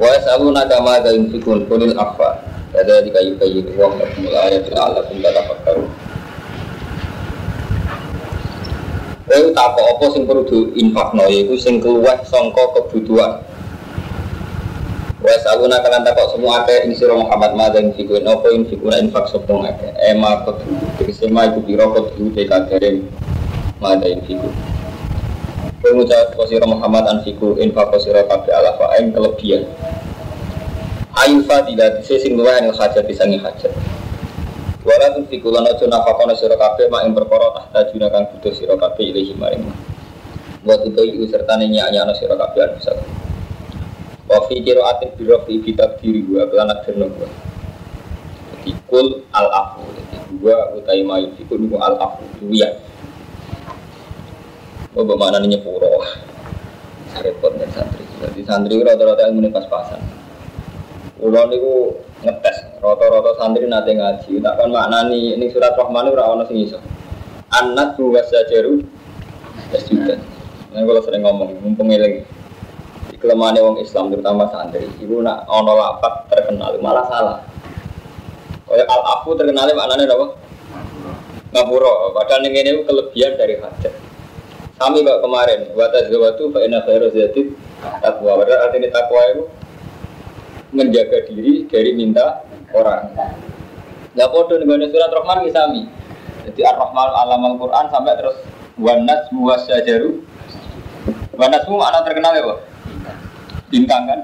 Wa yasaluna kama da yunfikun kulil afa. Kada dikayu kayu wa lakum ayatul alakum tatafakkarun. Kowe tak apa sing perlu diinfakno yaiku sing keluar sangka kebutuhan. Wa saluna kalan takok semua akeh ing sira Muhammad ma dan fikun apa ing fikun infak sapa akeh. Ema kok tegese ma iku pira kok diute kadare ma dan fikun. Kowe ngucap sira Muhammad an fiku infak sira kabeh ala fa'in kelebihan. Ayu fadilah dise sing luwih ing hajat disangi hajat. Wala tun fikulan aja nafakono sira kabeh mak ing perkara tahta juna kang butuh sira kabeh ilahi maring. Wa tutai serta nyanyana sira kabeh anu bisa. Wa fi qiraatin bi rafi bi takdiri wa kelana derno wa. Jadi kul al afu. Jadi dua utai mayu fikul niku al afu. Duya. Oh bagaimana nih nyepuro? Repot nih santri. Jadi santri rata-rata yang pas-pasan. Ulo niku ngetes rata-rata santri nate ngaji tak kan maknani ini surat Rahman ora ono sing iso. Anak dua sajaru wis juga. Nah kalau sering ngomong mumpung eling. Kelemahan wong Islam terutama santri, ibu nak ono lapat terkenal malah salah. Kayak al afu terkenal maknanya apa? Ngapura, padahal ini ini kelebihan dari hajat. Kami kok kemarin, wata zawatu fa inna khairu zati takwa. Padahal artinya takwa itu menjaga diri dari minta orang. Nggak podo dengan surat Rahman misami. Jadi Ar-Rahman alam Al-Quran sampai terus wanas muas sajaru. Wanas mu mana terkenal ya, Pak? Bintang kan?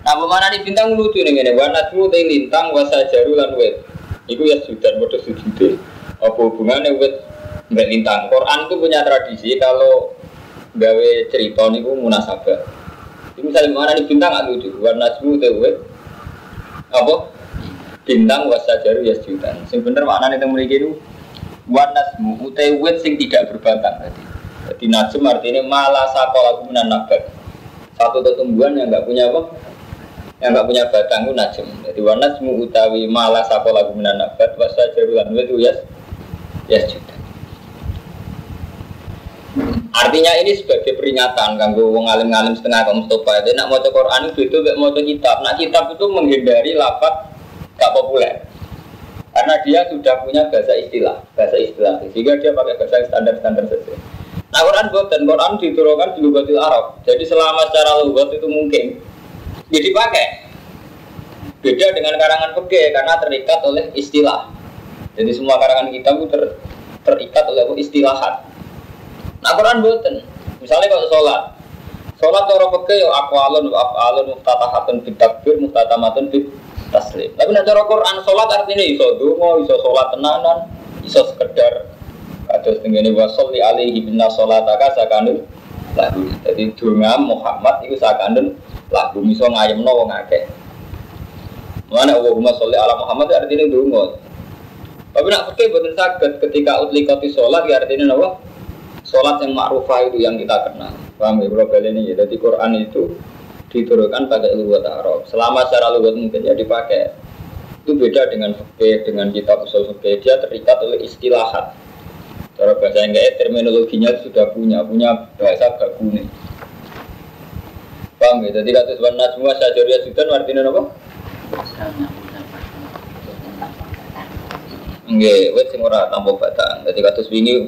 Nah, mana nih bintang lucu nih ini. Wanas mu teh lintang wasajaru lan wet. Iku ya sudah bodoh sujud. Apa hubungannya wet mbak lintang? Quran itu punya tradisi kalau gawe cerita niku munasabah. Ini misalnya mana nih bintang nggak lucu, warna semua tuh apa? Bintang wasajaru ya jutaan. Sing bener mana nih memiliki itu warna semua utai wet sing tidak berbatang tadi. Jadi najm artinya malah sakola guna nabat. Satu tumbuhan yang nggak punya apa? Yang nggak punya batang itu najm. Jadi warna semua utawi malah sakola guna nabat wasajaru lan itu ya ya jutaan. Artinya ini sebagai peringatan kanggo wong alim-alim setengah kaum Mustafa itu nak mau Quran itu itu mau kitab. Nah kitab itu menghindari lafaz gak populer karena dia sudah punya bahasa istilah, bahasa istilah sehingga dia pakai bahasa standar-standar saja. Nah Quran buat dan Quran diturunkan di lugatil Arab. Jadi selama secara lugat itu mungkin jadi pakai. Beda dengan karangan fikih karena terikat oleh istilah. Jadi semua karangan kita itu ter, terikat oleh istilahat. Nah Quran buatan. Misalnya kalau sholat, sholat cara peke yo akwalun afalun muftatahatun bid takbir muftatamatun bid taslim. Tapi nek cara Quran sholat artinya iso donga, iso sholat tenanan, iso sekedar kados tengene wa sholli alaihi binna sholataka sakanun lagu. Jadi donga Muhammad itu sakanun lagu iso ngayemno wong akeh. Mana Allahumma sholli ala Muhammad artinya donga. Tapi nak pakai betul sakit ketika utlikati sholat ya artinya apa? Sholat yang ma'rufah itu yang kita kenal. Paham ya bro ini ya. Jadi Quran itu diturunkan pakai lugat Arab. Selama secara lugat mungkin ya dipakai. Itu beda dengan fikih, dengan kitab usul fikih. Dia terikat oleh istilahat. Cara bahasa kayak terminologinya sudah punya, punya bahasa bagune. Paham ya? Jadi kata sebenarnya semua sajaria sudah artinya apa? Nggih, wis sing ora tampa batang. Dadi kados wingi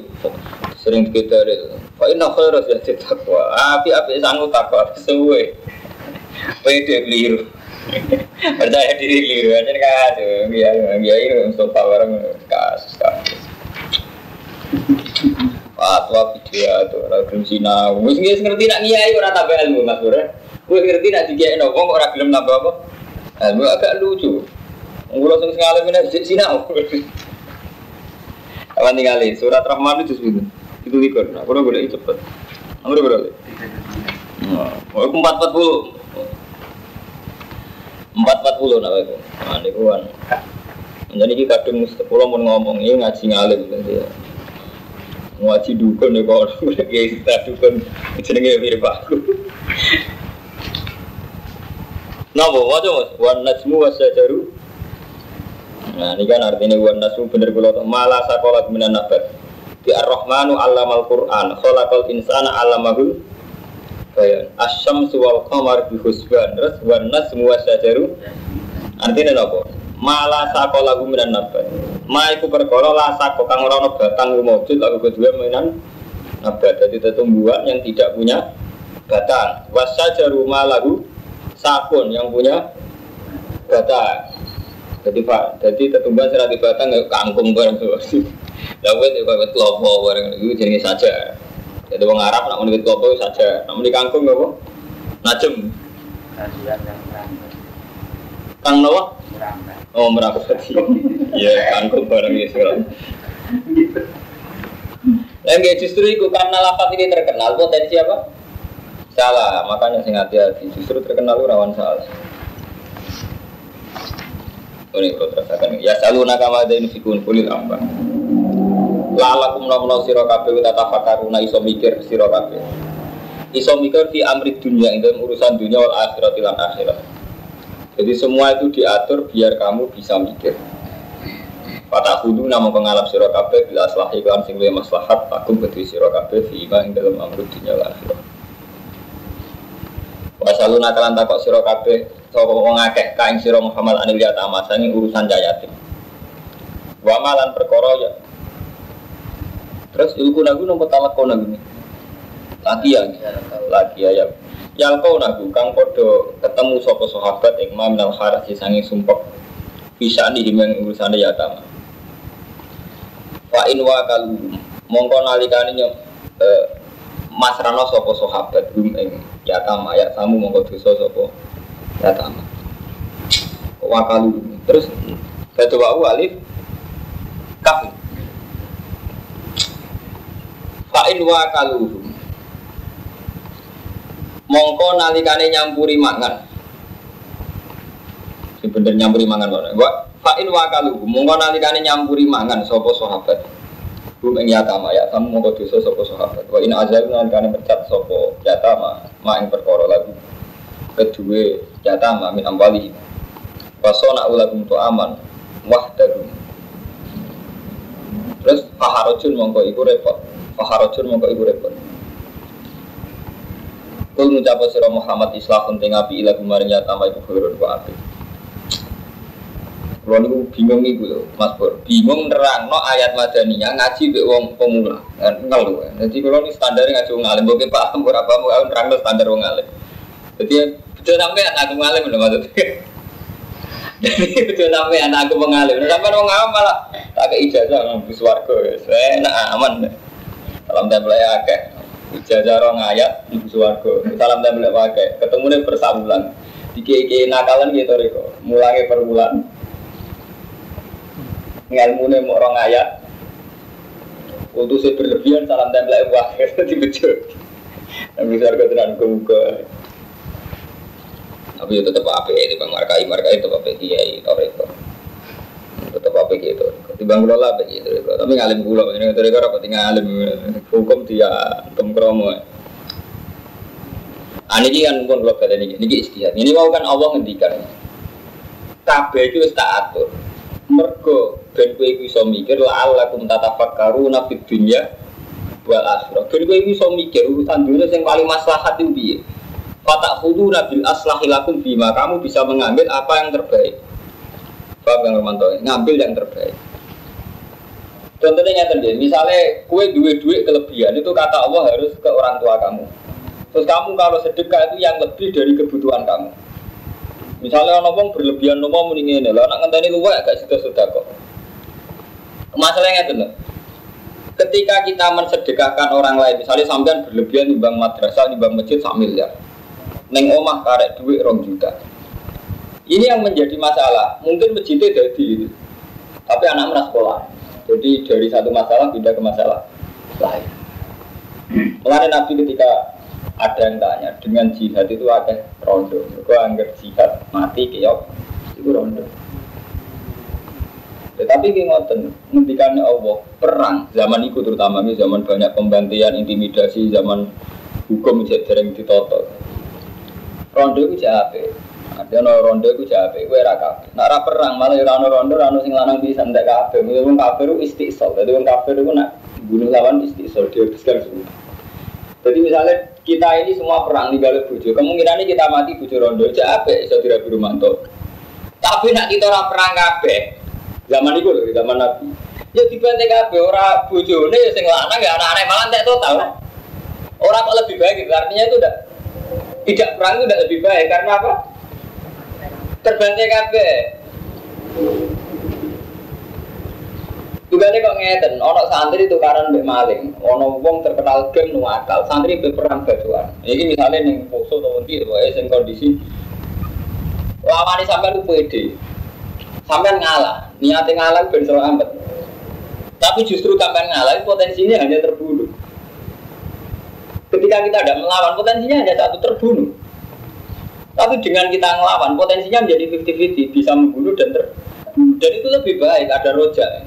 sering kita itu. Fa inna khairu zati taqwa. Api-api sangu takwa suwe. Pede keliru. Percaya diri keliru aja kan. Ya, ya ini untuk bareng kasus kasus. Fatwa video tuh, orang gelem sinau. Wis ngerti nak ngiyai ora tambah ilmu Mas Bro. Wis ngerti nak dikiai nopo ora gelem nambah apa? Ilmu agak lucu. Ngulo sing sekali meneh sinau. Kapan tinggali surat Rahman itu itu itu likur. Nah, kalau boleh cepet. Amri berapa? Oh, aku empat empat puluh. Empat empat puluh nah itu. Nah, ini kan. Jadi kita kadung sepuluh mau ngomong ini ngaji ngalim gitu ya. Ngaji dukun ya kalau udah kayak kita dukun jenenge mirip aku. Nah, bawa mas, wan najmu wasajaru Nah ini kan artinya wan nasu bener kula malah sakola minan nabat. Di ar-Rahmanu allamal Qur'an, khalaqal insana allamahul bayan asyam suwal qamar bi husban terus warna semua sajaru artinya apa? Malah sako lagu minan nabat ma iku perkara la sako kang ora ono batang wujud lagu kedua minan nabat jadi tumbuhan yang tidak punya batang. Wasajaru ma lagu sakun yang punya batang jadi pak jadi tetumbuhan serat di batang nggak kangkung bareng tuh lalu itu kayak kelopo bareng itu jenis saja. Jadi orang Arab nak menulis kelopo saja. Nak menulis kangkung nggak najem kang nawa oh merapati ya kangkung bareng ya segala. Enggak justru itu karena lapat ini terkenal. Potensi apa? Salah, makanya sing hati-hati. Justru terkenal rawan salah. Ini kalau terasakan ya selalu nakama ada ini fikun kulit apa? Lala kumna kumna siro kafe tata fakaruna iso mikir siro kafe. Iso mikir di amrit dunia dalam urusan dunia wal akhirat ilan akhirat. Jadi semua itu diatur biar kamu bisa mikir. Pada kudu nama pengalap siro kafe bila selah iklan sing maslahat aku kedui siro kafe fi ing dalam amrit dunia wal akhirat. Wasalu nakalan takok siro kafe sapa wong akeh kain sira Muhammad anil yatama sani urusan jayatim. Wa malan perkara ya. Terus ilku nagu nopo talako nagu. Lagi ya, lagi ya. Yang kau nagu kang podo ketemu sapa sahabat ing minal haras sangi sumpek bisa nih yang urusan yatama. Fa in wa kalu mongko nalikane nyok eh, masrano sapa sahabat rum ing yatama ya samu mongko dosa sapa ya tamat wakalu terus saya coba alif kaf fa'in wakalu. Mongko nalikane nyampuri mangan. Bener nyampuri mangan mana gua fa'in wakalu. Mongko nalikane nyampuri mangan sopo sahabat? Bum ing yatama. Ya kamu mongko dosa sopo sahabat? Wa in azal nalikane mecat sopo yatama ma ing perkara lagu kedua yatama min ambali wasona ulagum tu aman wahdarum terus faharojun mongko iku repot faharojun mongko iku repot Kul ngucapa sira Muhammad islahun teng api ila kumaring yatama iku khairun wa api Kalau niku bingung lho, Mas Pur. Bingung nerangno ayat madaniyah ngaji mbek wong pemula. Ngeluh. Jadi kalau ini standar ngaji wong alim, mbok paham ora paham nerangno standar wong alim. Jadi betul anak aku ngalim loh maksudnya. Jadi betul anak aku mengalim. Sampai orang ngawam malah tak ke ijazah ngampus warga. Saya enak aman. Salam tempel ya akeh. Ijazah orang ayat ngampus warga. Salam tempel ya akeh. Ketemu nih persabulan. Di kiki nakalan gitu reko. Mulai per bulan. Ngelmu nih mau orang ayat. Untuk berlebihan salam tempel ya akeh. Dibejo. Ngampus warga tenan ke tapi tetap apa ya di bang markai markai tetap apa kiai toreko tetap apa gitu bang lola apa gitu tapi ngalim pulau ini toreko apa tinggal ngalim hukum dia tem ini kan pun kalau kata ini, ini istihad. Ini mau kan Allah ngendikan. Kabeh itu tak atur. Mergo ben kowe iku iso mikir la alakum tatafakkaruna fid dunya wal akhirah. Ben kowe iso mikir urusan dunia yang paling maslahat itu piye? Fatak hudu nabil aslahilakum bima Kamu bisa mengambil apa yang terbaik Paham yang Romanto? Ngambil yang terbaik Contohnya nyata misalnya kue duit-duit kelebihan itu kata Allah harus ke orang tua kamu. Terus kamu kalau sedekah itu yang lebih dari kebutuhan kamu. Misalnya orang ngomong berlebihan ngomong mendingin lah, nak ngenteni luwek agak sudah sudah kok. Masalahnya itu Ketika kita mensedekahkan orang lain, misalnya sampean berlebihan bank madrasah, bank masjid sak miliar neng omah karek duit rong juta. Ini yang menjadi masalah. Mungkin masjidnya jadi tapi anak merasa sekolah. Jadi dari satu masalah pindah ke masalah lain. Mulai Nabi ketika ada yang tanya dengan jihad itu ada rondo. Gua anggap jihad mati keok itu rondo. Tetapi ki ngoten, ngendikane Allah perang zaman itu terutama ini zaman banyak pembantian, intimidasi, zaman hukum jadi ditoto rondo itu jape ada no rondo itu jape gue raka nak ra perang malah ya rano rondo rano sing lanang bisa ndak mungkin wong kafir itu istiqsal jadi wong kafir itu nak bunuh lawan istiqsal dia habiskan semua jadi misalnya kita ini semua perang di balik bujo. Kemungkinan ini kita mati bujo rondo apa iso dirabi rumanto. Tapi nak kita orang perang kabeh. Zaman itu loh, zaman Nabi. Ya dibantai kabeh ora bojone ya sing lanang ya anak-anak malah entek total. Orang kok lebih baik. Artinya itu udah tidak perang itu udah lebih baik karena apa? Terbantai kabeh. Tugane kok ngeten, ono santri tukaran mbek maling, ono wong terkenal geng nuwakal, santri be perang bajuan. Iki misalnya ning poso atau ndi wae sing kondisi lawani sampean ku pede. Sampean ngalah, niate ngalah ben selamat. Tapi justru sampean ngalah potensinya hanya terbunuh. Ketika kita tidak melawan, potensinya hanya satu terbunuh. Tapi dengan kita ngelawan, potensinya menjadi 50-50, bisa membunuh dan ter dan itu lebih baik, ada rojak.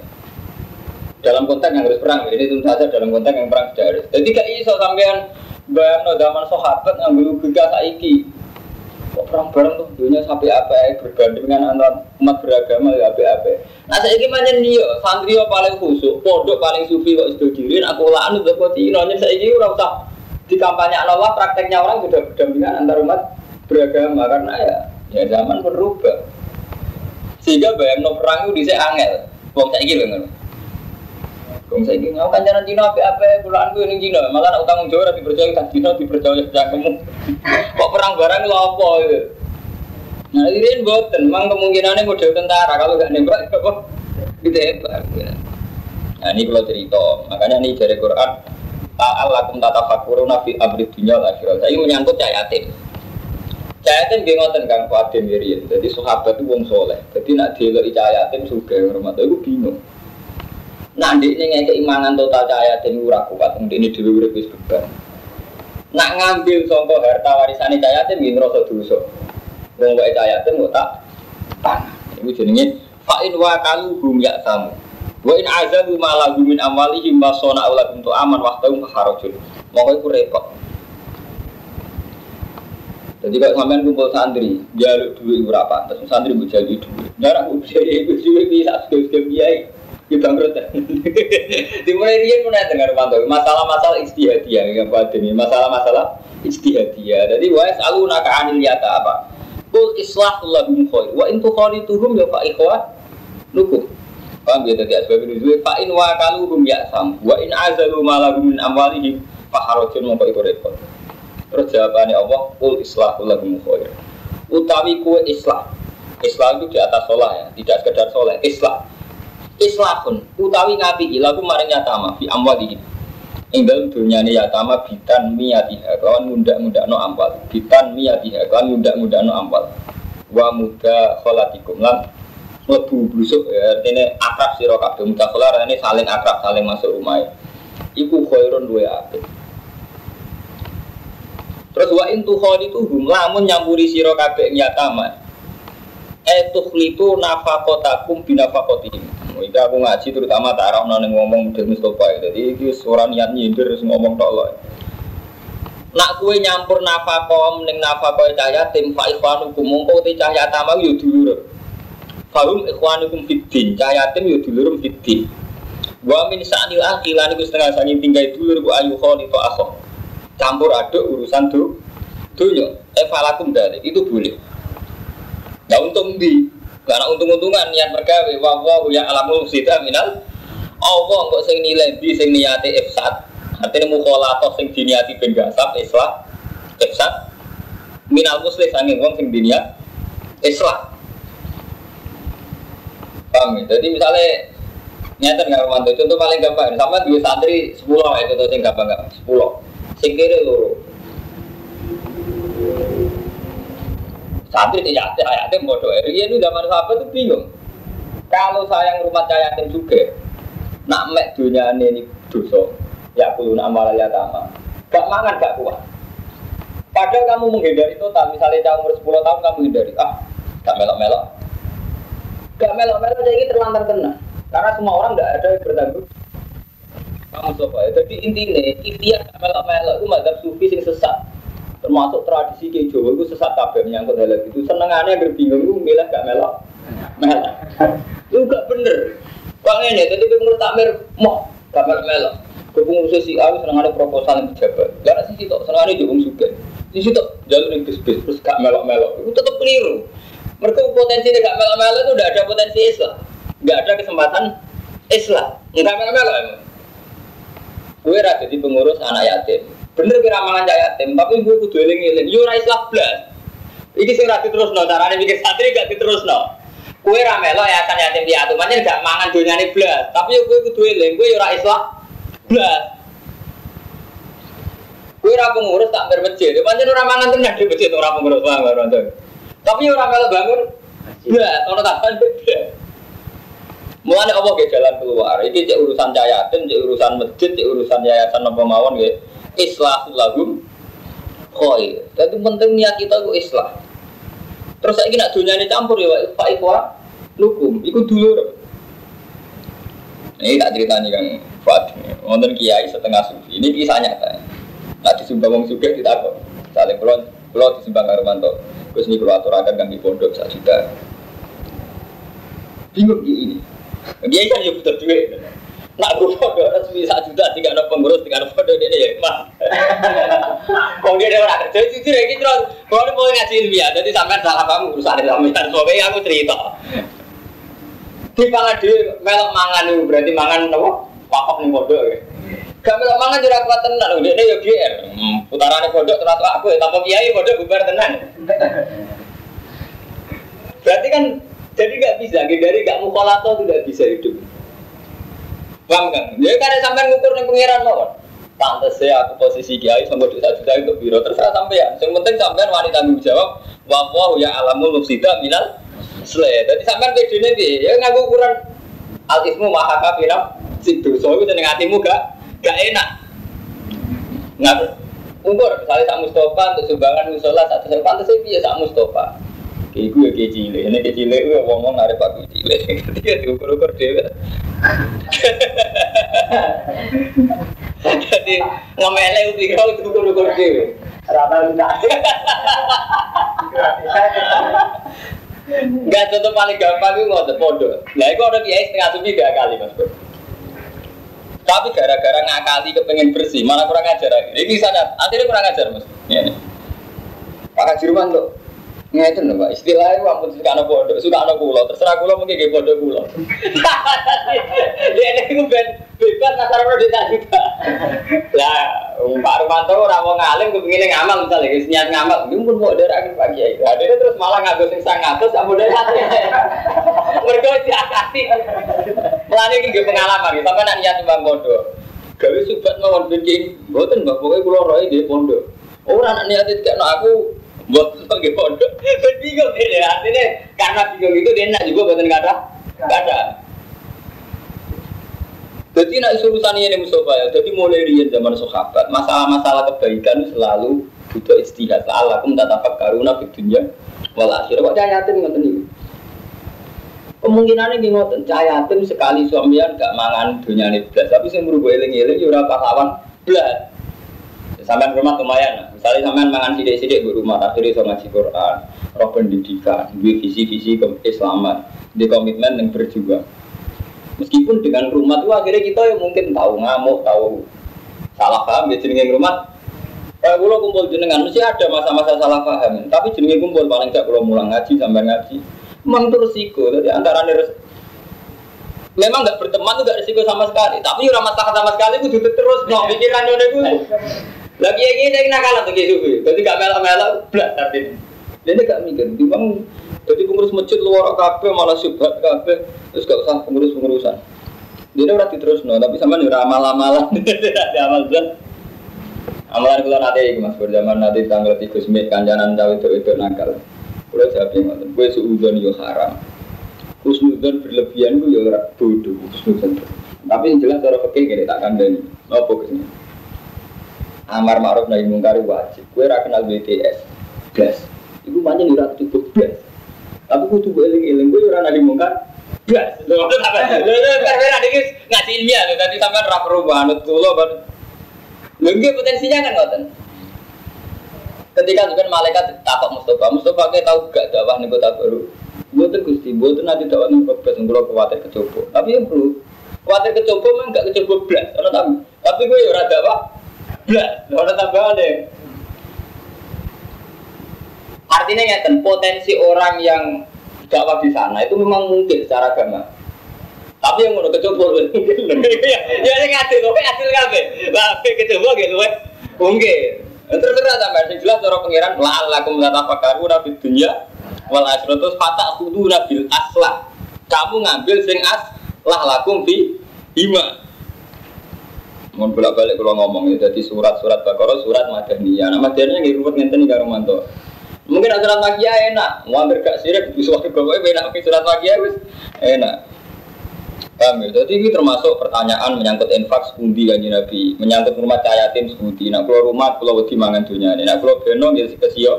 Dalam konteks yang harus perang ini tentu saja dalam konteks yang perang sudah harus. Jadi kayak iso sampean bayang no zaman sahabat ngambil logika saiki. Kok perang bareng tuh dunia sampai apa ya? Berbandingan antar umat beragama ya apa apa nah saya ini macam nih santri paling khusus pondok paling sufi kok sudah dirin aku lahan udah kau tino saya ini udah usah di kampanye Allah prakteknya orang sudah berdampingan antar umat beragama karena ya ya zaman berubah. Sehingga bayang no perang itu bisa angel. Wong saya gitu Kau saya ingin ngau kancanan Cina apa apa bulan gue ini Cina. Malah nak utang Jawa tapi percaya tak Cina dipercaya kamu kok perang barang lo apa itu nah ini buat memang kemungkinannya model tentara. Kalau gak nembak apa gitu hebat nah ini kalau cerita. Makanya ini dari Quran Ta'alakum tata fakuruna fi abri dunya akhirat saya menyangkut cayatin cayatin dia ngoten kang Fadim Miriam jadi sahabat itu wong soleh jadi nak dia cayatin juga rumah itu bingung Nak di ini keimangan total cahaya dan murah kuat, ini dulu udah beban. Nak ngambil songko harta warisan cahaya dan gini rasa dosa. Wong wae cahaya dan mau tak tanah. Ibu jenenge fa'in wa kalu hum ya samu. Wa in azabu malahu min amwalihim wa sona ulat untuk aman waktu harajun. Mau itu repot. Jadi kalau sampean kumpul santri, jaluk duit berapa? Terus santri mau jadi duit. Darah usia itu juga bisa sekali-sekali biaya. Ya bangkrut ya. Dimulai dia pun ada dengar pantau. Masalah-masalah istihadiyah yang buat ini. Masalah-masalah istihadiyah. Jadi wa selalu naka anil yata apa? Kul islah lahum khair. Wa in tukhalituhum ya fa ikhwah nukum. Paham ya tadi asbab nuzul fa in wa kaluhum ya sam. Wa in azalu malahum min amwalihim fa harajun mongko iku repot. Terus jawabannya Allah, kul islah lahum khair. Utawi kue islah. Islah itu di atas sholah ya, tidak sekedar sholah. Islah islahun utawi ngapi lagu maring yatama fi amwali ing dalem dunyane yatama bitan miyatiha kawan muda-muda no ampal bitan miyatiha kawan muda-muda no ampal wa muda kholatikum lan lebu blusuk ya artinya akrab sira kabeh kholar ini saling akrab saling masuk rumah iku khairun duwe apik Terus wa intu khalituhum lamun nyampuri sira kabeh yatama. Etukhlitu nafakotakum binafakotihim ini aku ngaji terutama tak arah nang ngomong model Mustafa. Jadi itu suara niat nyindir terus ngomong tok. Nak kue nyampur nafakom ning nafakoh cahaya tim fa ikhwanukum mongko te cahaya tama yo dulur. Fahum ikhwanukum fiddin cahaya tim yo dulur fiddin. Wa min sa'nil akhilan iku setengah sangi tinggal dulur bu ayu kholi to akho. Campur aduk urusan tuh dunya. Evalakum dari itu boleh. Ya untung di karena untung-untungan niat mergawe wa wa ya alamul sida minal Allah kok sing nilai di sing niati ifsad. Artinya mukhalatoh sing diniati ben gasap islah ifsad minal muslim sanging wong sing diniat islah. Paham ya? Jadi misalnya nyata nggak romantis contoh paling gampang sama dua santri sepuluh ya contoh sing gampang nggak sepuluh sing kiri Santri tidak ada yatim bodoh. Iya itu zaman sahabat itu bingung. Kalau sayang rumah yatim juga, nak mek dunia ini dosa, ya kulo nama ya tama. Gak mangan gak kuat. Padahal kamu menghindari total, misalnya cah umur 10 tahun kamu hindari, ah, gak melok-melok. Gak melok-melok jadi terlantar tenang. Karena semua orang gak ada yang bertanggung kamu coba ya. Jadi intinya, ikhtiar gak melok-melok itu mazhab sufi yang sesat termasuk tradisi ke Jawa itu sesat kabeh menyangkut hal itu senengannya agar bingung itu milih gak melok melok itu gak bener Bang ini, jadi menurut takmir mau gak melok melok Kepungurus si A seneng ada proposal yang pejabat. Gak ada sisi tok, seneng ada juga. Sisi tok jalur yang bis bis terus gak melok-melok. Itu tetap keliru. Mereka potensi gak melok-melok itu udah ada potensi Islam. Gak ada kesempatan Islam. Enggak melok-melok emang. Gue rada di pengurus anak yatim. Bener kira mangan yatim, tapi gue kudu eling-eling. Yo ora Islam blas. Iki sing ra diterusno, carane mikir santri gak diterusno. Kue ramelo ya kan yatim piatu, manjen gak mangan donyane blas. Tapi yo kudu eling, kue yo ora Islam blas. Kue ora pengurus tak ber masjid, manjen ora mangan tenan di masjid ora pengurus bangun. Tapi yo ora melo bangun blas, ono tak blas. Mulane apa ge jalan keluar? Iki cek urusan yatim, cek urusan masjid, cek urusan yayasan apa mawon nggih. Islahul lahum khair. Jadi penting niat kita ku islah. Terus saya nak dunia ini campur ya Pak Ikhwa Lukum, ikut dulu Ini tak cerita nih Kang Fuad Wonten kiai setengah sufi Ini kisah nyata Nah disumbang wong kita kok Saling kulon Kulon disumbang Armanto Terus ini kalau aturakan kang di pondok saat sudah Bingung ini Dia kan ya butuh duit Nak gue foto resmi satu juta tiga ada pengurus tiga ada foto dia ya mah. Kau dia orang kerja jujur ya gitu. Kalau mau ngaji ilmiah, jadi sampai salah kamu urusan sampean. Soalnya aku cerita. Di pangan di melok mangan berarti mangan apa? Pakok nih bodoh ya. Gak melok mangan juga kuat tenan. Dia dia ya GR. Putaran bodoh terus aku ya tanpa kiai bodoh bubar tenan. Berarti kan jadi gak bisa, dari gak mukolato tidak bisa hidup. Paham kan? Jadi karena sampai ngukur nih pengiran mawon. Pantes saya aku posisi kiai sama dosa juta itu biro terserah sampean. Yang penting sampean wanita tanggung jawab. Wawahu ya alamul mufsida minal sle. Jadi sampean pede nih ya ngaku ukuran al ismu maha kafiram si dosa itu dengan hatimu gak gak enak. Nggak ukur misalnya sak Mustafa untuk sumbangan musola satu saya pantas saya biasa sak Mustafa. Iku ya kecil, ini kecil itu ngomong narik aku kecil. Dia diukur-ukur dia. Jadi ngemele upiro itu ukur-ukur dia. Rata enggak. Enggak contoh paling gampang itu ngotot pondok. Nah itu ada kiai setengah tujuh tiga kali mas. Tapi gara-gara ngakali kepengen bersih, malah kurang ajar. Ini sana, akhirnya kurang ajar mas. Ini. Pak Haji tuh, Ngeten lho Pak, istilahnya itu ampun suka anak bodoh, suka anak pulau, terserah pulau mungkin kayak bodoh pulau. Dia ini gue ben bebas nasar pro desa juga. Lah, Pak Rumanto orang mau ngalim, gue pengen ngamal misalnya, guys niat ngamal, dia pun mau dari akhir pagi ya. Nah, dia terus malah ngagos yang sang ngatos, sama dari hati. Mereka diakasi. Melani ini pengalaman, sampai nak niat cuma bodoh. Gawe subat mawon bikin, boten mbak, pokoknya pulau roy di pondok. Orang niat itu kayak aku buat sebagai pondok kan bingung ini artinya karena bingung itu dia nak juga buatan kata kata jadi nak urusan ini Mustafa ya jadi mulai dari zaman sahabat masalah-masalah kebaikan selalu butuh istihad. Allah aku minta tapak karuna di dunia wal kok cahayatin ngoten ini kemungkinannya gini ngoten. Cahayatin sekali suamian gak mangan dunia ini belas tapi saya merubah eling-eling yura pahlawan. Belas sampai rumah lumayan misalnya sampai mangan sidik-sidik di rumah akhirnya so ngaji Quran roh pendidikan di visi-visi keislaman di komitmen yang berjuang. Meskipun dengan rumah itu akhirnya kita yang mungkin tahu ngamuk tahu. Salah paham ya jenenge rumah. Eh kalau kumpul jenengan mesti ada masa-masa salah paham. Tapi jenenge kumpul paling gak kalau mulang ngaji sampai ngaji. Memang itu resiko jadi antara memang nggak berteman tuh gak resiko sama sekali. Tapi ramah sama sekali itu terus no pikiran itu lagi yang ini nak kalah tuh sufi. Jadi gak melak-melak, belas tapi ini gak mikir. Bang, jadi pengurus masjid luar kafe malah subhat kafe, terus gak usah pengurus pengurusan. Dia udah terus no, tapi sama nih ramal-ramalan, ada amal zat. Amalan kalau nanti mas berjaman nanti tanggal tiga sembilan kanjanan tahu itu itu nakal. Kalau siapa yang ngomong, gue suudon yo haram. Kusnudon berlebihan gue yo bodoh kusnudon. Tapi yang jelas cara pakai gini tak kandani. Apa ke sini? Amar ma'ruf nahi mungkar wajib. Kue ra kenal BTS. Gas. Iku banyak ora cukup gas. Tapi kudu eling-eling kue ora nahi mungkar. Gas. Lho apa? Karena iki ngaji ilmiah lho tadi sampean ra banget kula ban. Lho potensinya kan ngoten. Ketika sebenarnya malaikat takut Mustafa, Mustafa kayak tahu gak dakwah nih kota baru. Buatan gusti, buatan nanti dakwah nih profes, nggak kuatir kecoba. Tapi yang perlu Khawatir kecoba memang gak kecoba belas. Ono tapi tapi gue ya rada apa? Belas. Ono tambahan deh. Artinya ngeten potensi orang yang dakwah di sana itu memang mungkin secara agama. Tapi yang mau kecoba ya ini ngadil kowe adil kabeh. Lah kecoba gitu mungkin. Terus terus sampai sing jelas cara pangeran la'allakum tatafakkaruna fid dunya wal akhirah terus fata kudu bil aslah. Kamu ngambil sing as lah lakum fi hima. Mohon bolak balik kalau ngomong ya, itu jadi surat-surat Bakara, surat Madaniyah. Nah Madaniyah nggak ruwet ngenten nggak romanto. Mungkin ada surat magia enak, mau gak sirik, surat Bakara enak, mungkin surat Makia enak. Kami? Ya? Jadi ini termasuk pertanyaan menyangkut infak sekundi kanji Nabi Menyangkut rumah cahaya tim sekundi. Nah kalau rumah, kalau di mangan dunia ini Nah kalau beno ya, jadi si kesio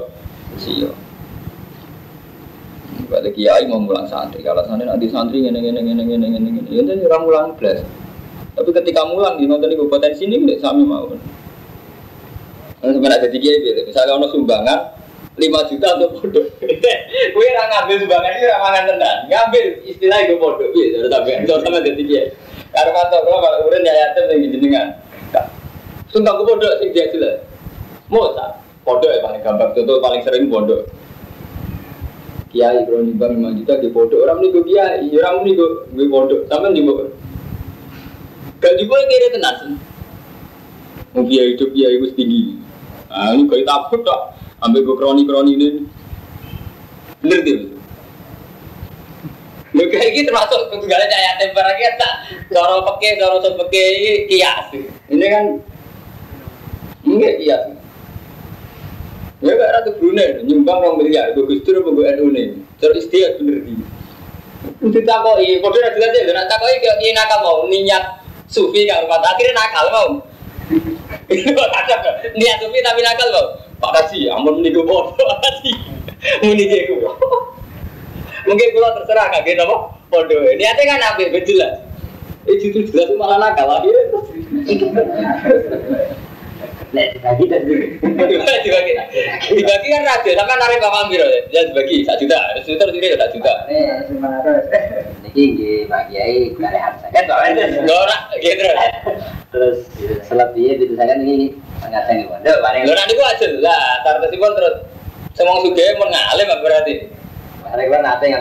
Kesio Balik kiai mau mulang santri Kalau santri nanti santri ngene ngene ngene ngene ngene ngene Ini orang mulang plus tapi ketika mulang di nonton ini potensi ini nggak sami mau. Nah, sebenarnya jadi kiai gitu. Misalnya ono sumbangan, 5 juta untuk bodoh. Kue orang ngambil sumbangan ini orang mangan tenan. Ngambil istilah itu bodoh. Iya, sudah tapi itu sama jadi dia. Karena mantap kalau kalau urin ya yatim yang jenengan. Sumpah gue bodoh sih dia jelas. Mau tak? Bodoh ya paling gampang. Itu paling sering bodoh. Kiai bro nyumbang 5 juta di bodoh. Orang gue kiai, orang gue gue bodoh. Sama nih gue. Gak juga kira sih. Mau kiai hidup kiai gue tinggi. Ah ini kayak takut tak ambil gue kroni-kroni ini bener tuh Lu kayak gitu termasuk segala cahaya temper aja tak cara pakai cara pakai kias. Ini kan enggak kias. Ya gak ratu Brunei nyumbang orang miliar, gue gustur apa gue NU nih, terus istiak bener di. Untuk takoi, kode udah jelas ya, nak takoi kayak nakal mau niat sufi kan rumah akhirnya nakal mau. Kok ada niat sufi tapi nakal mau. Pak Kasih, amun meniku bodoh, Kasih. Muni jeku. Mungkin kalau terserah kaget apa? Bodoh. Niatnya kan apa? Betul lah. Eh itu jelas malah nakal akhirnya. Nek dibagi dan dibagi. Dibagi kan raja sama narik bapak ambil ya. Ya dibagi satu juta. Satu juta sini satu juta. Nih, semangat terus. Niki nggih Pak Kiai kare harus kan soalnya. Ora, gitu. Terus selebihnya itu saya ini sangat tinggi pondok. Lho tartesipun terus semong sugih mun ngalim berarti. Kita nanti.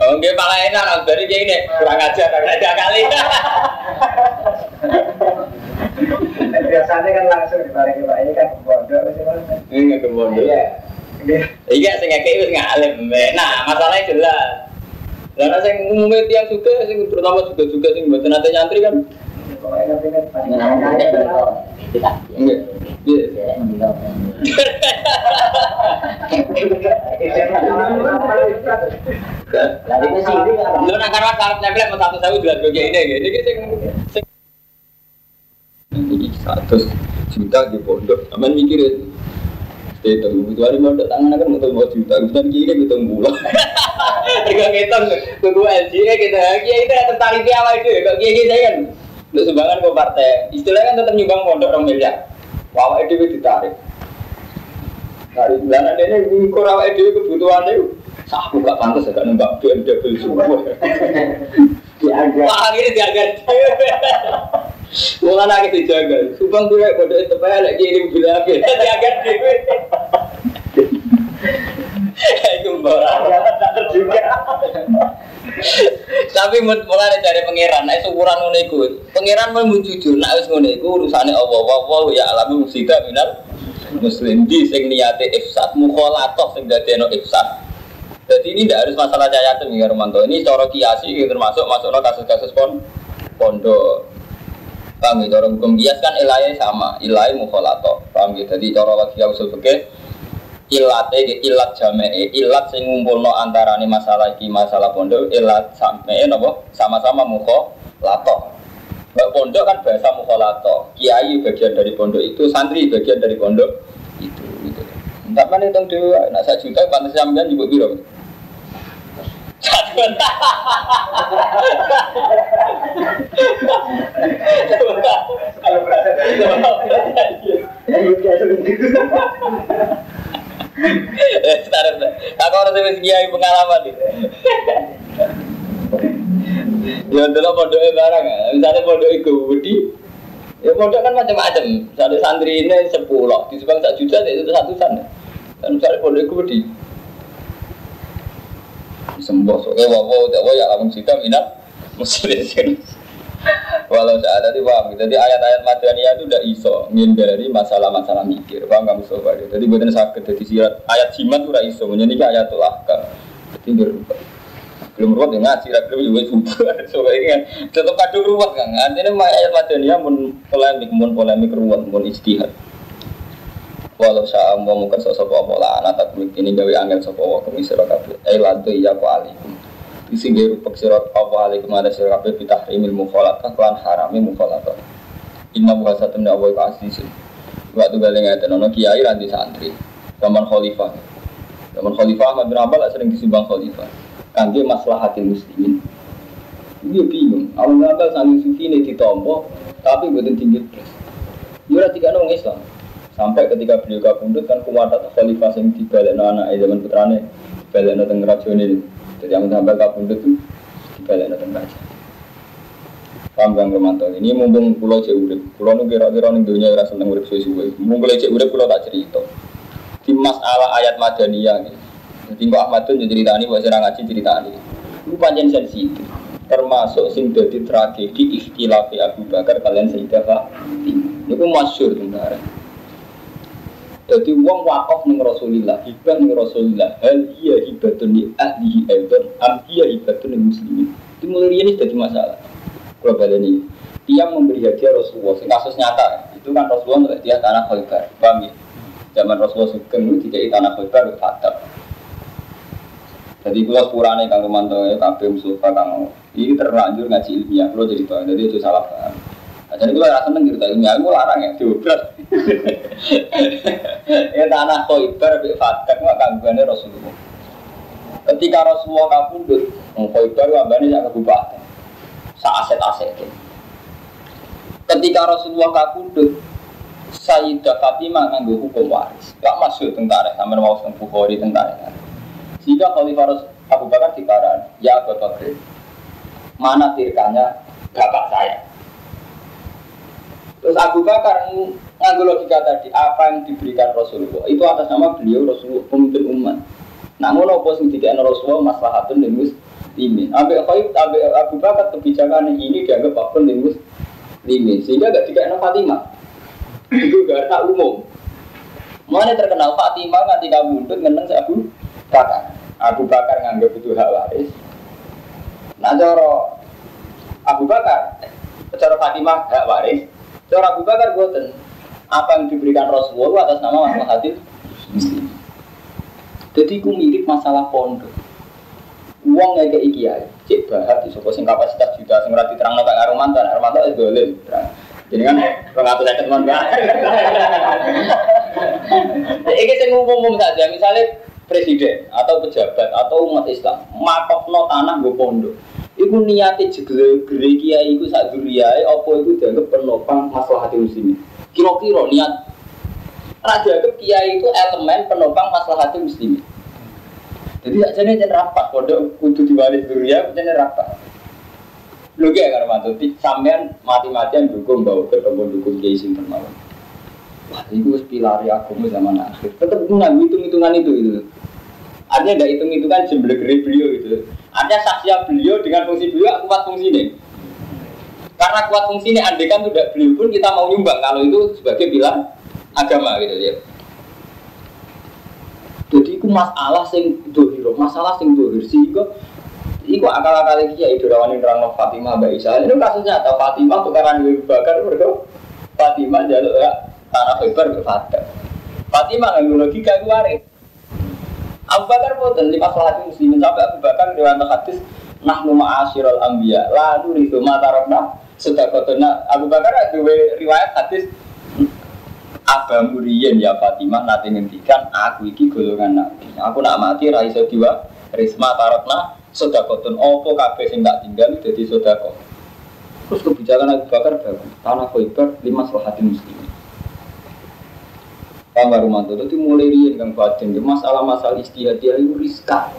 Oh, malah enak dari ini kurang ajar kurang ajar kali. Biasanya kan langsung dibalik Pak ini kan bodoh sih Mas. Ini ke. Iya. iya nggak nggak. Nah, masalahnya jelas. Lah nek sing umume tiyang juga sing terutama juga-juga sing mboten ate nyantri kan nah, kita. Iya. Satu iya. dua ini, kan- Iki satu juta di pondok. Aman mikir ya. Itu itu hari mau tangan akan mau mau juta, kita kiri kita bulan. Harga kita tunggu LG kita lagi itu tertarik di awal itu. Kok gini saya kan untuk sumbangan ke partai. Istilahnya kan tetap nyumbang pondok orang miliar. Wawa itu ditarik. Dari bulan ini itu kebutuhan itu. Aku gak pantas agak nembak BMW semua. Wah ini diagar. Mulai lagi dijaga. Subang gue bodoh itu payah lagi ini mobil apa? Diagar dewe. Itu tak terjuga. Tapi mulai dari pangeran, nah ukuran ngono iku. Pangeran mau jujur, nak wis ngono iku urusane Allah. Wa ya alami musida minal muslim di sing niate ifsad mukhalatoh sing dadekno ifsad. Jadi ini tidak harus masalah cayatem ya Romanto. Ini cara kiasi termasuk masuknya kasus-kasus pon pondok. Paham ya? Cara hukum kias kan ilahnya sama, ilahnya mukholato. Paham ya? Jadi cara lagi usul fikih ilate ilat jamae ilat sing ngumpulno antarane masalah iki masalah pondok ilat sampe napa sama-sama mukholato. Mbak pondok kan bahasa mukholato. Kiai bagian dari pondok itu, santri bagian dari pondok itu gitu. Entar mana hitung dhewe, nak sak juta pantes sampean juga piro? Kalau berasa Taruh, aku harus wis kiai pengalaman nih. Ya adalah pondoknya barang ya. Misalnya itu ya pondok kan macam-macam. Misalnya santri ini sepuluh, di sebang satu juta itu satu sana. Dan misalnya pondok itu. Sembuh, soalnya wawo, wawo ya langsung kita minat muslim. Walau saya ada di paham. Jadi ayat-ayat madaniyah itu udah iso menghindari masalah-masalah mikir. Paham nggak musuh Jadi buatan sakit. Jadi sirat ayat jimat itu udah iso. Menyanyi ayat kan. Jadi berubah. Belum ruwet ya ngaji, belum juga subuh. So ini kan tetap kado ruwet kan. Artinya ayat madaniyah pun polemik, pun polemik ruwet, pun istihad. Walau saya mau mungkin sosok apa lah anak tak ini gawe angin sopo wa kemisir kabeh. Eh lantu iya ku alikum. Isi geru peksirat apa alaikum ada sirah kabeh pitah imil mukhalatah klan harami mukhalatah. Inna buha satu ndak wa asisin. Waktu balik ngeten ono kiai ranti santri. Zaman khalifah. Zaman khalifah Ahmad bin Ambal sering disimbang khalifah. Kangge maslahatil muslimin. Dia bingung. Ahmad bin sangi sufi ini ditompo tapi buatan tinggi terus. Dia tiga nong Islam. Sampai ketika beliau kabundut kan kuwatat khalifah yang dibalik anak zaman putrane dibalik teng rajone. Jadi yang sampai kabundut itu dibalik teng raja. Paham Bang Romanto ini mumpung pulau cek urip, pulau nu kira-kira ning rasa seneng suwe-suwe. Mumpung pulau cek urip pulau tak cerita. Di masalah ayat madaniyah gitu. Jadi kok Ahmad tuh ceritani, bahasa orang ngaji ceritani. Itu panjang sensitif termasuk sing dadi tragedi ikhtilafi Abu Bakar kalian Sayyidah Fatimah. Itu masyur sebenarnya. Jadi uang wakaf ning Rasulillah, hibah ning Rasulillah, hal iya hibatun li ahlihi aidan, am iya hibatun ning muslimin. Itu mulai ini jadi masalah. Kalau ini, dia memberi hadiah Rasulullah, sing kasus nyata, itu kan Rasulullah untuk dia tanah Khaybar, paham ya? Zaman Rasulullah Sugeng itu tidak tanah Khaybar, fatab. Jadi kalau sepurane kang Romanto ya kabeh Mustafa kang ini terlanjur ngaji ilmiah, kalau jadi tahu, jadi itu salah paham. Jadi kalau rasa nengir tadi aku larang ya diobras. ya tanah Khoibar bi Fatak nggak gangguannya Rasulullah. Ketika Rasulullah kabundut, Khoibar wabane sak kabupaten. Sa aset-aset. Ketika Rasulullah kabundut, Sayyidah Fatimah nganggo hukum waris. Gak masuk tentara, sama mau tentang Bukhari tentara. Jika Khalifah Abu Bakar dikaran, ya Abu Bakar, mana tirkanya bapak saya? Terus Abu Bakar nganggo logika tadi apa yang diberikan Rasulullah itu atas nama beliau Rasulullah pemimpin umat. Namun apa sing dikene Rasulullah maslahatun lil muslimin. Abu Khaib Abu Bakar kebijakan ini dianggap apa lil muslimin sehingga gak dikene Fatimah. Itu gak tak umum. Mana terkenal Fatimah nganti kabundut ngeneng Abu Bakar. Abu Bakar nganggap itu hak waris. Nah cara Abu Bakar, cara Fatimah hak waris, Cara Abu Bakar boten. Apa yang diberikan Rasulullah atas nama masalah hati muslim. Jadi ku mirip masalah pondok. Uang nggak kayak kiai, cek bahat di sing kapasitas juta sing ora diterangno tak karo mantan, karo mantan itu boleh. Jadi kan pengatur saya teman. Ini sing umum-umum saja, misalnya presiden atau pejabat atau umat Islam makokno tanah gue pondok Iku niate jegle gere kiai iku sak duriyae apa iku dianggap penopang masalah hati muslimin. Kira-kira niat Raja dianggap kiai itu elemen penopang masalah hati muslimin. Jadi tak jadi jadi rapat, pondok kudu diwaris duriya, jadi rapat. Lu kayak karena mantu, sampean mati-matian dukung bawa ketemu dukung kiai sing termawon. Wah, itu pilari agama zaman akhir. Tetap hitung-hitungan itu itu. Artinya ada hitung-hitungan jumlah beliau itu. Ada saksi beliau dengan fungsi beliau kuat fungsi ini. Karena kuat fungsi ini, andai kan tidak beliau pun kita mau nyumbang kalau itu sebagai bilang agama gitu ya. Jadi itu masalah sing dohiro, masalah sing dohir sehingga Iku akal-akal ya itu rawan nerang Fatimah Mbak Isa. Ini kasusnya atau Fatimah tukaran Ibu Bakar mereka Fatimah jalur ya tanah lebar ke Fatimah. Nggak logika itu waris. Abu Bakar boten lima salat muslimin sampai Abu Bakar riwayat hadis nahnu anbiya lalu itu mata rokna sedekatuna Abu Bakar dua riwayat hadis Abang Muriyen ya Fatimah nanti ngendikan aku iki golongan nabi. Aku nak mati ra iso diwa risma tarokna sedekatun opo kabeh sing tak tinggal jadi sedekah. Terus kebijakan Abu Bakar bagus. Tanah Khaybar lima hati muslimin. Paham gak Romanto? Itu mulai rian kang batin. Masalah-masalah istihad dia itu rizka.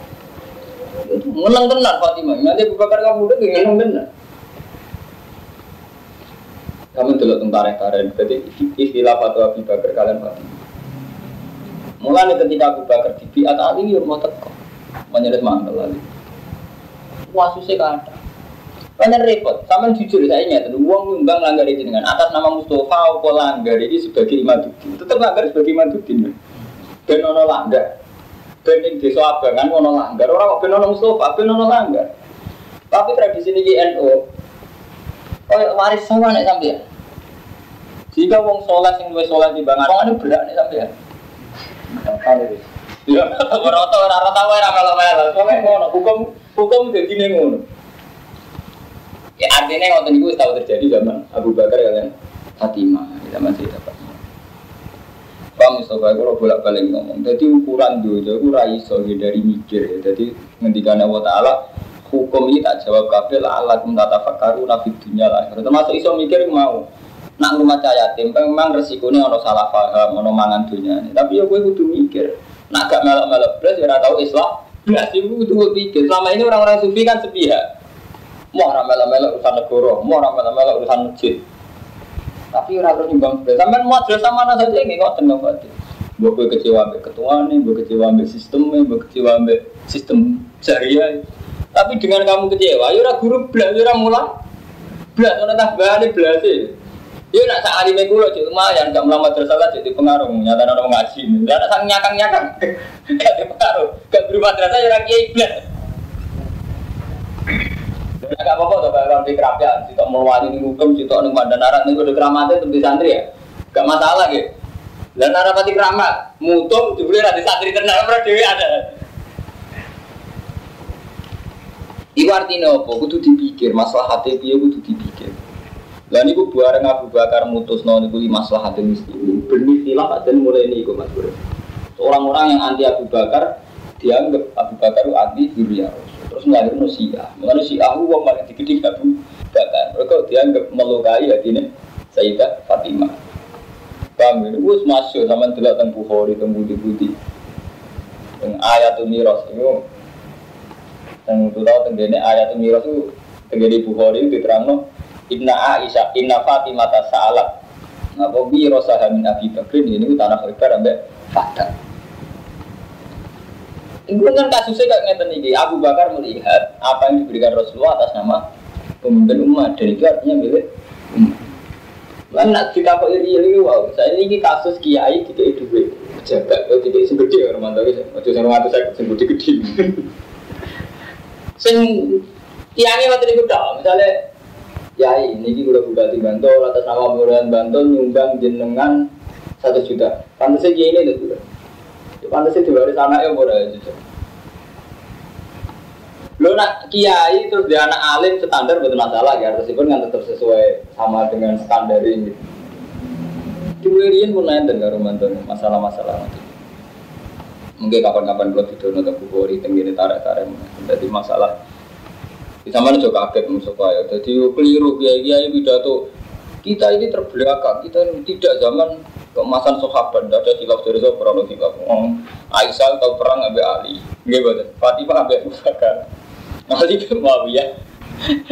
Menang tenan Fatimah. Nanti Abu Bakar kamu udah menang tenan. Kamu dulu tentara tarik Jadi istilah fatwa Abu Bakar kalian Fatimah. Mulai ketika Abu Bakar di biat Ali ya mau teko. Menyeret mantel Ali. Wah susah ada. Banyak repot. Sama jujur saya ingat, uang nyumbang langgar ini dengan atas nama Mustafa atau langgar ini sebagai imaduddin. Tetap langgar sebagai imaduddin. Dan ono langgar. Dan di desa abangan ono langgar. Orang kok ben ono Mustafa, ben ono langgar. Tapi tradisi ini NU, oh waris sama nih sampai Jika wong soleh sing luwih soleh di bangan, wong ini berat nih sampai ya. Ya, rata ora rata wae ora melo-melo. Soale ngono, hukum hukum ning ngono. Ya artinya ngoten niku tahu terjadi zaman Abu Bakar kalian Fatimah, zaman Sayyidah Fatimah. Pak Mustafa kalau bolak balik ngomong, jadi ukuran dulu, itu iso dari mikir ya. Jadi ngendikan Allah Taala hukum ini tak jawab kabel alat tata fakaru nafi dunia lah. Termasuk iso mikir mau. Nak rumah cahaya yatim, memang resikonya ono salah paham, ono mangan dunia. Tapi ya gue kudu mikir. Nak gak melok-melok belas, ya tahu Islam. Belas itu kudu mikir. Selama ini orang-orang sufi kan sepihak mau ramal ramal urusan negara, mau ramal ramal urusan masjid. Tapi orang terus nyumbang belas. Sampai mau sama mana saja nggak kau tenang berarti. Gue kecewa ketua nih, gue kecewa ambil sistemnya, gue kecewa ambil sistem syariah. Tapi dengan kamu kecewa, ya guru belas, ya mulang belas, orang tak balik belas sih. Ya nak sak alime kula cek lumayan gak melamat tersalah jadi pengaruh nyata orang ngaji. Ya nak sang nyakang-nyakang gak pengaruh, gak berubah terasa ya kiai belas. Agak apa-apa tuh kalau di kerapia, kita meluani di hukum, pada narat nih udah keramatnya untuk di santri ya, gak masalah gitu. Dan narapati keramat, mutung dibeli di santri berarti dewi ada. Iku artinya apa? Kudu dipikir, masalah hati dia kudu dipikir. Lah niku bareng Abu Bakar mutus no niku lima masalah hati muslimin. Berni khilaf dan mulai ini iku Mas Orang-orang yang anti Abu Bakar dianggap Abu Bakar itu anti Rasul terus melahirkan Syiah. Mengenai Syiah itu wong paling digede Abu Bakar. Mereka dianggap melukai hatinya Sayyidah Fatimah. Paham ya? Wes masuk sama delok teng Bukhari teng budi-budi. Teng ayatul miras itu teng itu tahu teng ayatul miras itu teng Bukhari itu diterangno Inna Aisyah, Inna Fatimah tasa'alat. Nah, kok bi rosaha min Abi Bakrin ini tanah lebar ambek Fadah. Ini kan kasusnya kayak ngeten ini. Abu Bakar melihat apa yang diberikan Rasulullah atas nama pemimpin umat dan itu artinya milik umat. Lan nak kita kok iri iri wow. Saya ini kasus kiai tidak itu gue pejabat, oh tidak segede orang mantau itu. Waktu saya mantau saya sebut gede. Sing tiangnya waktu itu dong. Misalnya kiai ini kita buka di Bantul atas nama Kelurahan Bantul nyumbang jenengan satu juta. Pantasnya kiai ini itu Pantas itu diwaris anaknya boleh aja. Lo nak kiai terus dia anak alim standar betul masalah ya, meskipun kan tetap sesuai sama dengan standar ini. Diwirian pun naik dan karo mantan masalah-masalah nanti. Mungkin kapan-kapan kalau tidur nonton bukori tenggiri tarik-tarik, jadi masalah. Di mana juga kaget musuh kaya. Jadi keliru kiai-kiai pidato kita ini terbelakang, kita tidak zaman keemasan sahabat, tidak ada silap dari sahabat, kalau silap. Aisyah tahu perang Abu Ali, gimana? Fatimah Abu Bakar, Ali bin Muawiyah.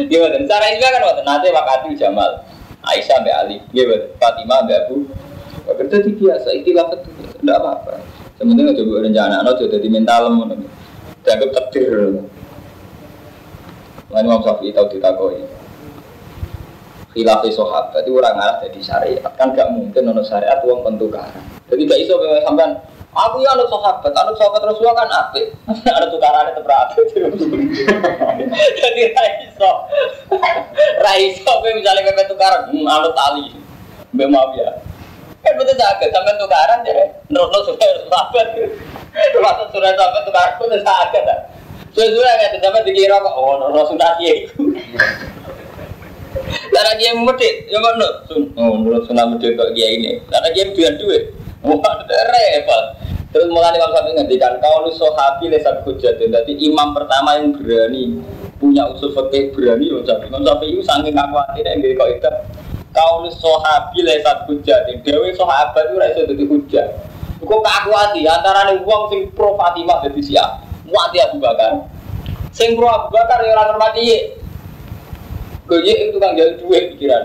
Gimana? Cara ini kan waktu nanti wakati Jamal, Aisyah Abu Ali, gimana? Fatimah Abu Abu. Bakar jadi biasa, itilah itu, tidak apa-apa. Sebenarnya coba rencana, no sudah di mental, dianggap takdir. Lain Imam Syafi'i tahu ditakoi khilafi sahabat. Itu orang arah jadi syariat. Kan gak mungkin nono syariat uang pentukaran jadi gak iso sampean aku ya anut sahabat anut sahabat Rasulullah kan apik. Ada tukaran itu berapa jadi raiso raiso kowe misalnya kowe tukaran hmm, anut tali. Mbak maaf ya kan betul sakit sampai tukaran jadi menurut sudah sahabat. Termasuk sudah sahabat tukaran betul sakit Sudah-sudah nggak sampai dikira kok oh Rasulullah ya karena dia ya? Oh, menurut sunnah medit kok dia ini. Karena dia biar duit. Wah, repot. Terus mulai Imam Syafi'i ngendikan kau lu sohabi lesat hujat. Jadi imam pertama yang berani punya usul fakih berani Imam Syafi'i. Imam Syafi'i itu sangat nggak khawatir yang dari kau itu. Kau lu sohabi lesat hujat. Dewi sohabat itu rasa jadi hujat. Kok hati antara nih uang sing pro Fatimah jadi siap. Muat ya Abu Bakar. Sing pro Abu Bakar ya ora hormati ye. Gue itu tukang jual duit pikiran.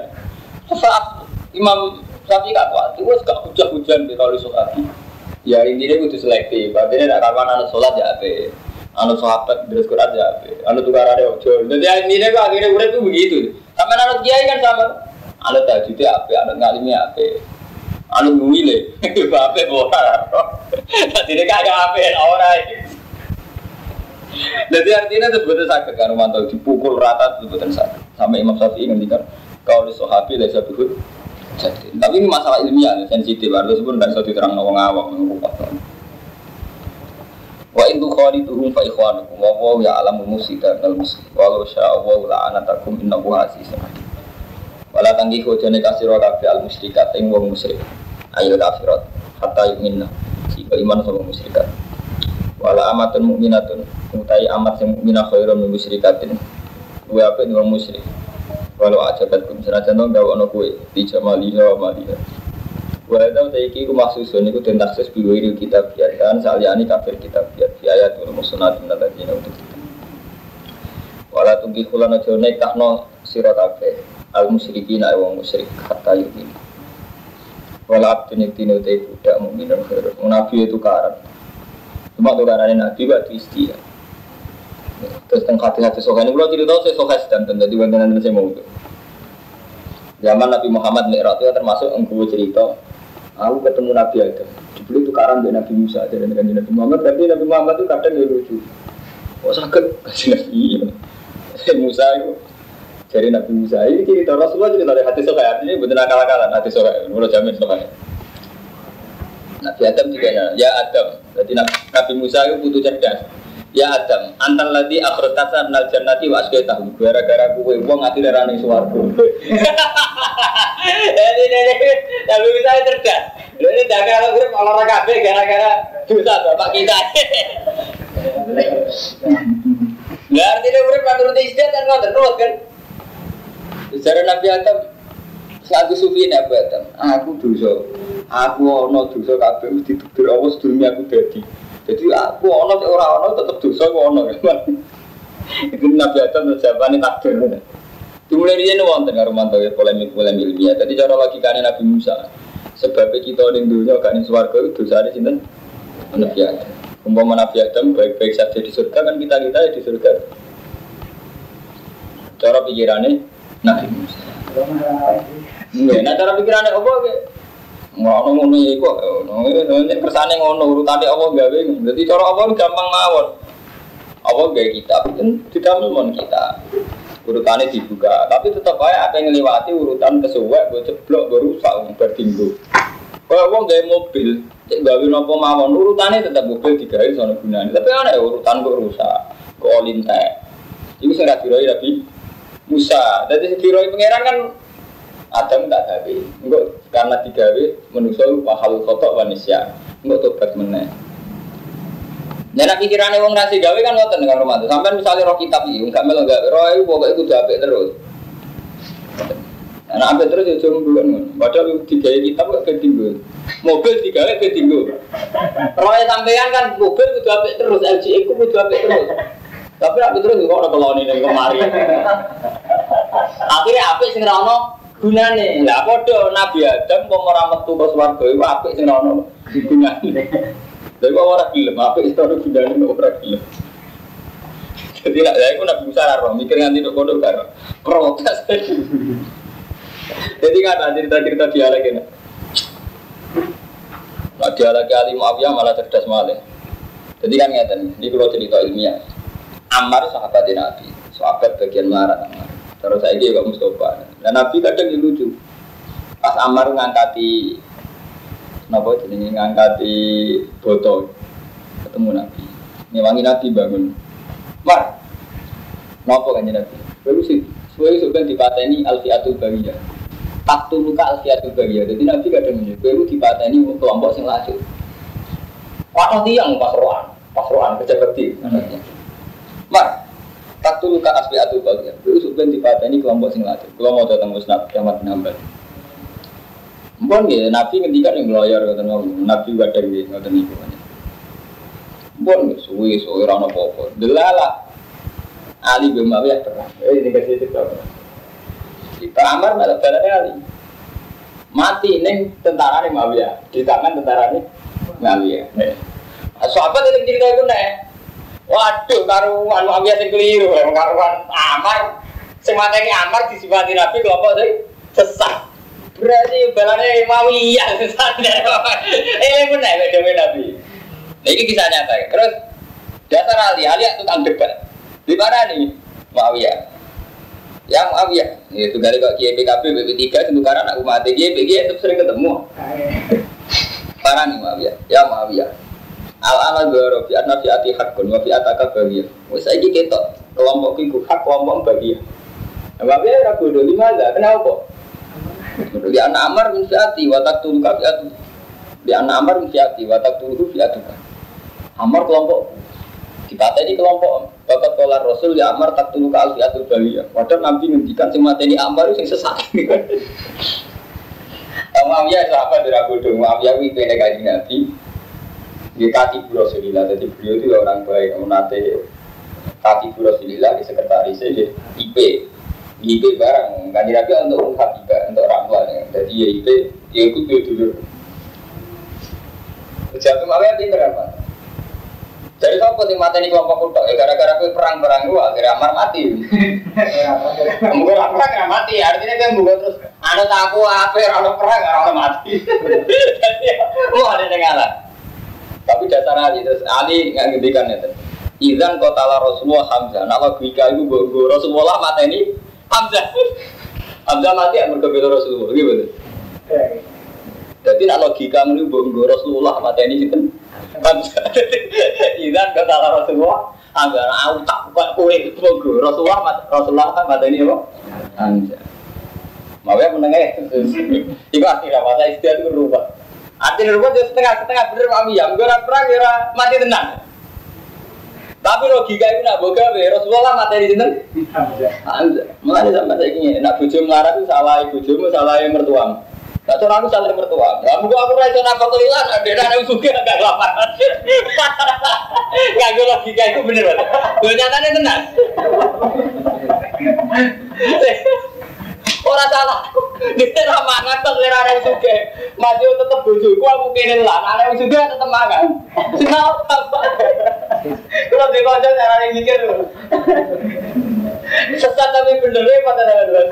Saat Imam Syafi'i gak kuat, itu gak hujan-hujan di kalau sahabi. Ya intinya kudu selektif. Artinya nak kawan anak sholat ya apa? Anak sahabat terus Quran ya apa? Anak tukar ada ojo. Jadi intinya kok akhirnya udah tuh begitu. Sama anak kiai kan sama. Anak tajud ya apa? Anak ngalimnya apa? Anak ngumile, apa bohong. Jadi kagak apa orang. Jadi artinya itu betul sakit kan mantau dipukul rata itu betul sakit. Sampai Imam Syafi'i ngendikan kau di sahabi lesa bihud. Tapi ini masalah ilmiah, sensitif. Harus pun dari satu terang nawang awam mengupas. Wa itu khalituhum fa ikhwanukum wa wa ya alamu musida minal muslim walau syaa wa la anatakum innahu azizun wala tanggihu jane kasira kabeh al musyrikat ing wong musyrik ayo kafirat hatta yu'minna jika iman sama musyrikat wala amatun mukminatun utai amat sing mukminah khairun min kuwe apik wong musyrik. Walau ajabat kum senajan to gawe di jamaliha wa maliha wa hadza taiki ku maksusun iku den taksis biwa il kitab biar kan saliyane kafir kitab biar biaya tu musnad min alladzina utul wala tungki kula aja nekahno sira kabeh. Al musyrikin ae wong musyrik hatta yukin wala abdun iktine utai budak mukminun khairun. Nabi itu karan Cuma tuh karena nabi waktu istilah. Terus tentang hati-hati sokan ini, kalau cerita saya sokan di bagian saya mau itu. Zaman Nabi Muhammad Mi'raj itu termasuk engkau cerita, aku ketemu Nabi Adam. Dibeli tukaran dengan Nabi Musa aja dengan Nabi Muhammad, tapi Nabi Muhammad itu kadang ya lucu. Oh sakit, kasih Nabi Musa itu dari Nabi Musa ini cerita Rasulullah cerita dari hati sokai artinya benar akal-akalan hati sokai, menurut jamin sokai. Nabi Adam juga ya, ya Adam. Jadi Nabi Musa itu butuh cerdas. Ya Adam, antal lagi akhrotasa nal jannati wa tahu. Gara-gara uang ngati darah ning swarga. Jadi Nabi Musa cerdas. Ini jaga gue olahraga kabeh gara-gara dosa bapak kita. Lah artinya urip menurut istiadat kan ngoten terus kan. Secara Nabi Adam Satu sufi ini apa Adam? Aku dosa. Aku ono dosa kabeh mesti ditutur Allah sedurunge aku dadi. Jadi aku ono ora orang ono tetep dosa aku ono kan. Itu Nabi Adam jawabane takdir. Dimulai nih wonten karo mantau ya polemik polemik ilmiah. Jadi cara logikanya Nabi Musa. Sebabnya kita ning dunia gak ning swarga itu di sinten? Nabi Adam. Umpama Nabi Adam baik-baik saja di surga kan kita kita ya di surga. Cara pikirannya Nabi Musa. nah cara pikirannya apa? Ngono ngono ya kok, ngono kersane ngono urutane apa gawe. Jadi cara apa gampang mawon. Apa gawe kita itu tidak memon kita. Urutannya dibuka, tapi tetap aja apa yang ngelewati urutan kesuwek, gue ceblok, gue rusak, gue bertinggu. Kalau uang gaya mobil, cek gawe nopo mawon, urutannya tetap mobil digawe soalnya gunanya. Tapi ada urutan gue rusak, gue olintek. Itu saya diroi tapi Musa. Jadi diroi pangeran kan Adam tak gawe. Enggak karena digawe manusia mahal kotok manusia. Enggak tobat meneh. Nah, nak pikirannya wong nasi gawe kan ngoten rumah Sampai misalnya roh kitab iki, enggak melo gawe roh itu pokoknya kudu apik terus. Nah, apik terus ya cuma bulan Padahal digawe kitab kok ketinggu. Mobil digawe ketinggu. Roh sampean kan mobil kudu apik terus, LG itu kudu apik terus. Tapi apik terus kok ora keloni ning kemari. Akhirnya apik sing ra gunane. Lah padha Nabi Adam wong ora metu ke swarga iku apik sing ono gunane. Lha kok ora gelem apik iso ono gunane kok ora gelem. Jadi lah saya pun Nabi Musa roh mikir nganti tok kono karo protes. Jadi kan ada cerita-cerita dialek ini. Nah, dialek Ali Muawiyah malah cerdas malah. Jadi kan ngeten, ini kalau cerita ilmiah. Ammar sahabat Nabi, sahabat bagian marah Ammar. Terus saya juga Mustafa. Dan Nabi kadang lucu. Pas Ammar ngangkati Napa jenenge ngangkati botol ketemu Nabi. Ngewangi Nabi bangun. Mar. Napa kan Nabi? Baru sih suwe sudah dipateni alfiatul bariyah. Tak luka alfiatul bariyah. Jadi Nabi kadang ngene, baru dipateni kelompok sing laju. Waktu tiang pasroan, pasroan kecepeti anaknya. Mar, tak tulu ka asbi atu bagian. Kuwi suben dipateni kelompok sing lajeng. Kula mau datang musnad kiamat nambah. Mpun nggih, Nabi ngendikan yang ngoten ngomong. Nabi kadang nggih ngoten niku. Mpun nggih suwi suwi ora ono apa-apa. Delala. Ali bin Muawiyah perang. Eh ini kasih itu apa? Kita Amar malah balane Ali. Mati neng tentara nih Muawiyah di tangan tentara nih Muawiyah. Eh. Sahabat itu cerita itu nih. Waduh, karuan Muawiyah sing keliru, karuan Amar. Sing mateni Amar disifati Nabi kelompok sing sesat. Berarti balane Muawiyah sesat. Eh bener beda Nabi. Nah, ini kisah nyata ya. Terus dasar Ali, Ali tukang debat. Di mana nih? Muawiyah. Ya Muawiyah. Itu dari kok Kiai PKB BP3 itu karena anak umat Kiai PKB itu sering ketemu. Parah nih Muawiyah. Ya Muawiyah. Al ana goro fi anna fi ati hakun wa fi ataka bagiyah. Wis saiki ketok kelompok iku hak kelompok bagiyah. Nah, Muawiyah ra bodoh di mana? Kenapa? Di anak Amar min wa taqtul ka fiatu. Di anak Amar min fiati wa taqtul fiatuka. Amar kelompok kita tadi kelompok bapak kolar Rasul ya Amar tak tulu ke alfiatul baliyah. Padahal Nabi ngendikan sing mateni Amar sing sesat. Muawiyah sahabat dari Abu Dong, Muawiyah itu yang kaji Nabi. Di kaki Rasulillah, jadi beliau itu orang baik, nate kaki Rasulillah di sekretaris saya IP, IP barang, kan Nabi untuk ungkap juga untuk orang tua, jadi ya IP, ya ikut dulu. Jadi Muawiyah pinter apa? Jadi apa sih mati ini kelompok kuda? Ya gara-gara gue perang-perang gue akhirnya Amar mati. Mungkin perang nggak mati, artinya kan bukan terus ada taku apa, ada perang, ada mati. Jadi oh ada yang ngalah. Tapi dasar Ali terus Ali nggak ngendikan itu. Izan kota la Rasulullah Hamzah. Nama Gwika itu gue Rasulullah mati ini Hamzah. Hamzah mati ya berbeda Rasulullah, gitu. Jadi nak logika menurut gue Rasulullah mati ini gitu. Izan kata Rasulullah Agar aku tak buat kue Mogo Rasulullah Rasulullah kan kata ini apa? Anja Mau ya menengah Itu artinya masa istilah itu berubah Artinya berubah jadi setengah-setengah bener mami ya Gue perang ya mati tenang tapi logika itu nak boga be Rasulullah mati di sini. Anja, malah sampai saya ingin nak bujuk melarat itu salah bujumu salah mertuamu. Nah, cara aku saling mertua. Nah, aku rasa apa kelilan, ada ada suka agak kelaparan. Gak gue logika itu bener banget. Gue nyatanya tenang. Orang salah. Dia ramah ngatas lera ada suka. Maju tetap bujuku aku lah. Ada yang suka tetap. Kenapa? Kalau di kocok cara yang mikir. Sesat tapi bener ya pada dua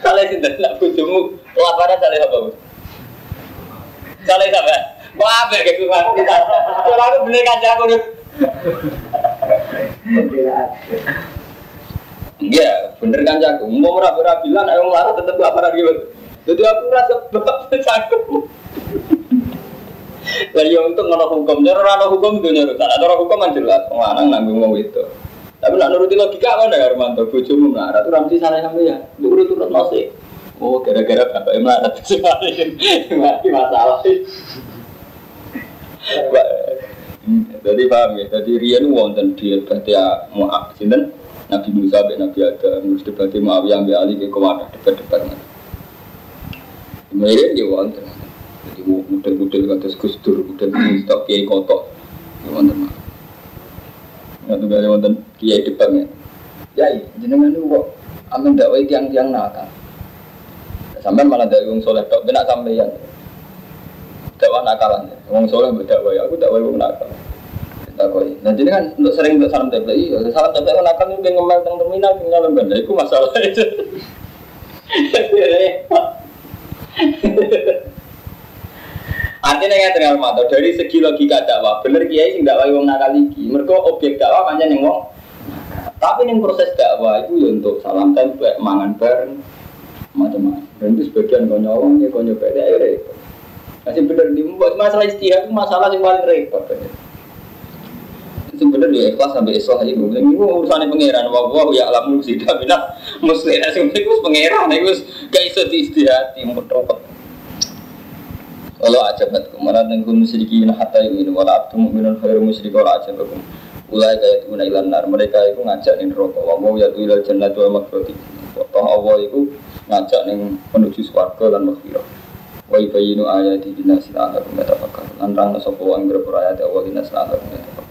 Salah sih nak bujumu laparan salah apa? Salah apa? Wah, apa kayak gimana kita? Kalau aku bener kan aku. Iya, bener kan jago. Mau meraba bilang, ayo ngelarang tetap laparan gitu. Jadi aku rasa bapak jago. Lah ya untuk ngono hukum, nyoro ana hukum itu nyoro. Tak ada hukum kan jelas, lanang nanggung mau itu. Tapi nak nuruti logika kan ya Armanto, bojomu melarat, itu ramsi salah sampe ya. Urut urut nasi. Oh, gara-gara bapak melarat semakin mati masalah. Jadi paham ya, jadi Rian wonten dia berarti ya mau sinten Nabi Musa be Nabi Adam, terus debatnya Muawiyah ambil alih ke kewadah debat-debat. Kemudian dia wonten. Jadi model-model kata Gus Dur, model stok kiai kotok. Ya wonten. Nggak tuh gak wonten kiai depan ya. Ya, jenengan itu kok amin dakwah tiang-tiang nakal. Sampai malah dari wong soleh tok, benak sampeyan. Dakwah nakalan. Wong soleh berdakwah, aku dakwah wong nakal. Takoi. Nah jadi kan untuk sering untuk salam tempel, iya salam tempel kan akan mungkin ngomel tentang terminal, tinggal lembaga, itu masalah itu. Artinya yang tinggal mata dari segi logika dakwah, bener kiai sing dakwah wong nakal iki. Mereka objek dakwah pancen yang wong. Tapi yang proses dakwah itu ya untuk salam tempel, mangan bareng, macam-macam. Dan itu sebagian kau nyolong, ya kau nyoba ya repot. Masih bener di masalah istihad itu masalah yang paling repot. Sebenarnya ikhlas sampai ikhlas aja gue bilang, ini urusannya pangeran, wah wah ya alam musik, tapi nak muslim, itu pangeran, itu gak iso di istihad, yang bertopet. Kalau aja bet kemarin dengan musyrikin hatta ini wala abdu mu'minun khairu musyrik wala aja bekum. Ulai kayak itu ilan nar mereka itu ngajak nih rokok. Wa mau ya tuh ilal jannah tuh makhroti. Toh Allah itu ngajak nih menuju swarga dan maghfirah. Wa ibayinu ayati dinasi ala kumeta fakar. Lantrang nasopo ang berperayat Allah dinasi ala kumeta